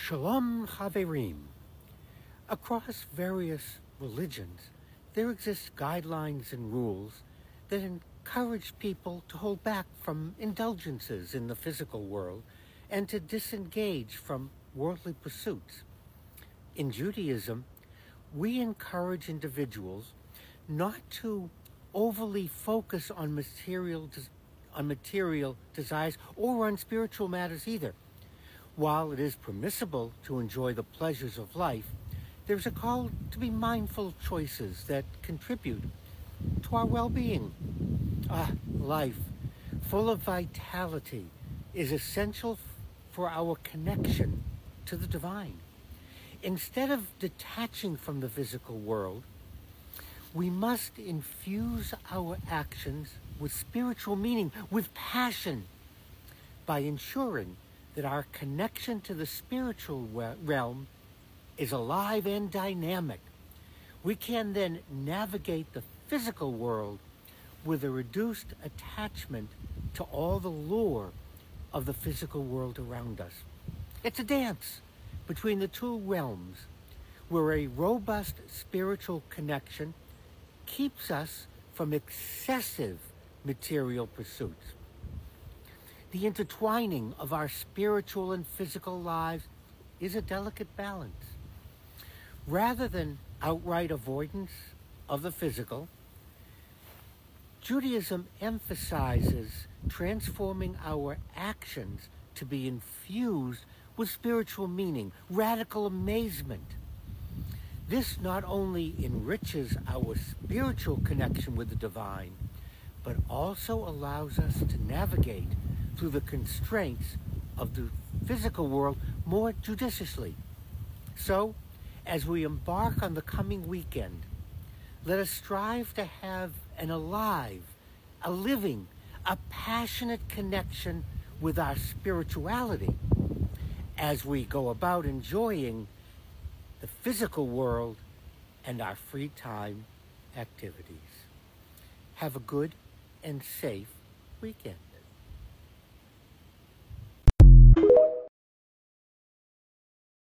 Shalom Chaverim. Across various religions, there exist guidelines and rules that encourage people to hold back from indulgences in the physical world and to disengage from worldly pursuits. In Judaism, we encourage individuals not to overly focus on material on material desires or on spiritual matters either. While it is permissible to enjoy the pleasures of life, there's a call to be mindful of choices that contribute to our well-being. Ah, life, full of vitality, is essential for our connection to the divine. Instead of detaching from the physical world, we must infuse our actions with spiritual meaning, with passion, by ensuring that our connection to the spiritual realm is alive and dynamic. We can then navigate the physical world with a reduced attachment to all the lure of the physical world around us. It's a dance between the two realms where a robust spiritual connection keeps us from excessive material pursuits. The intertwining of our spiritual and physical lives is a delicate balance. Rather than outright avoidance of the physical, Judaism emphasizes transforming our actions to be infused with spiritual meaning, radical amazement. This not only enriches our spiritual connection with the divine, but also allows us to navigate through the constraints of the physical world more judiciously. So, as we embark on the coming weekend, let us strive to have an alive, a living, a passionate connection with our spirituality as we go about enjoying the physical world and our free time activities. Have a good and safe weekend.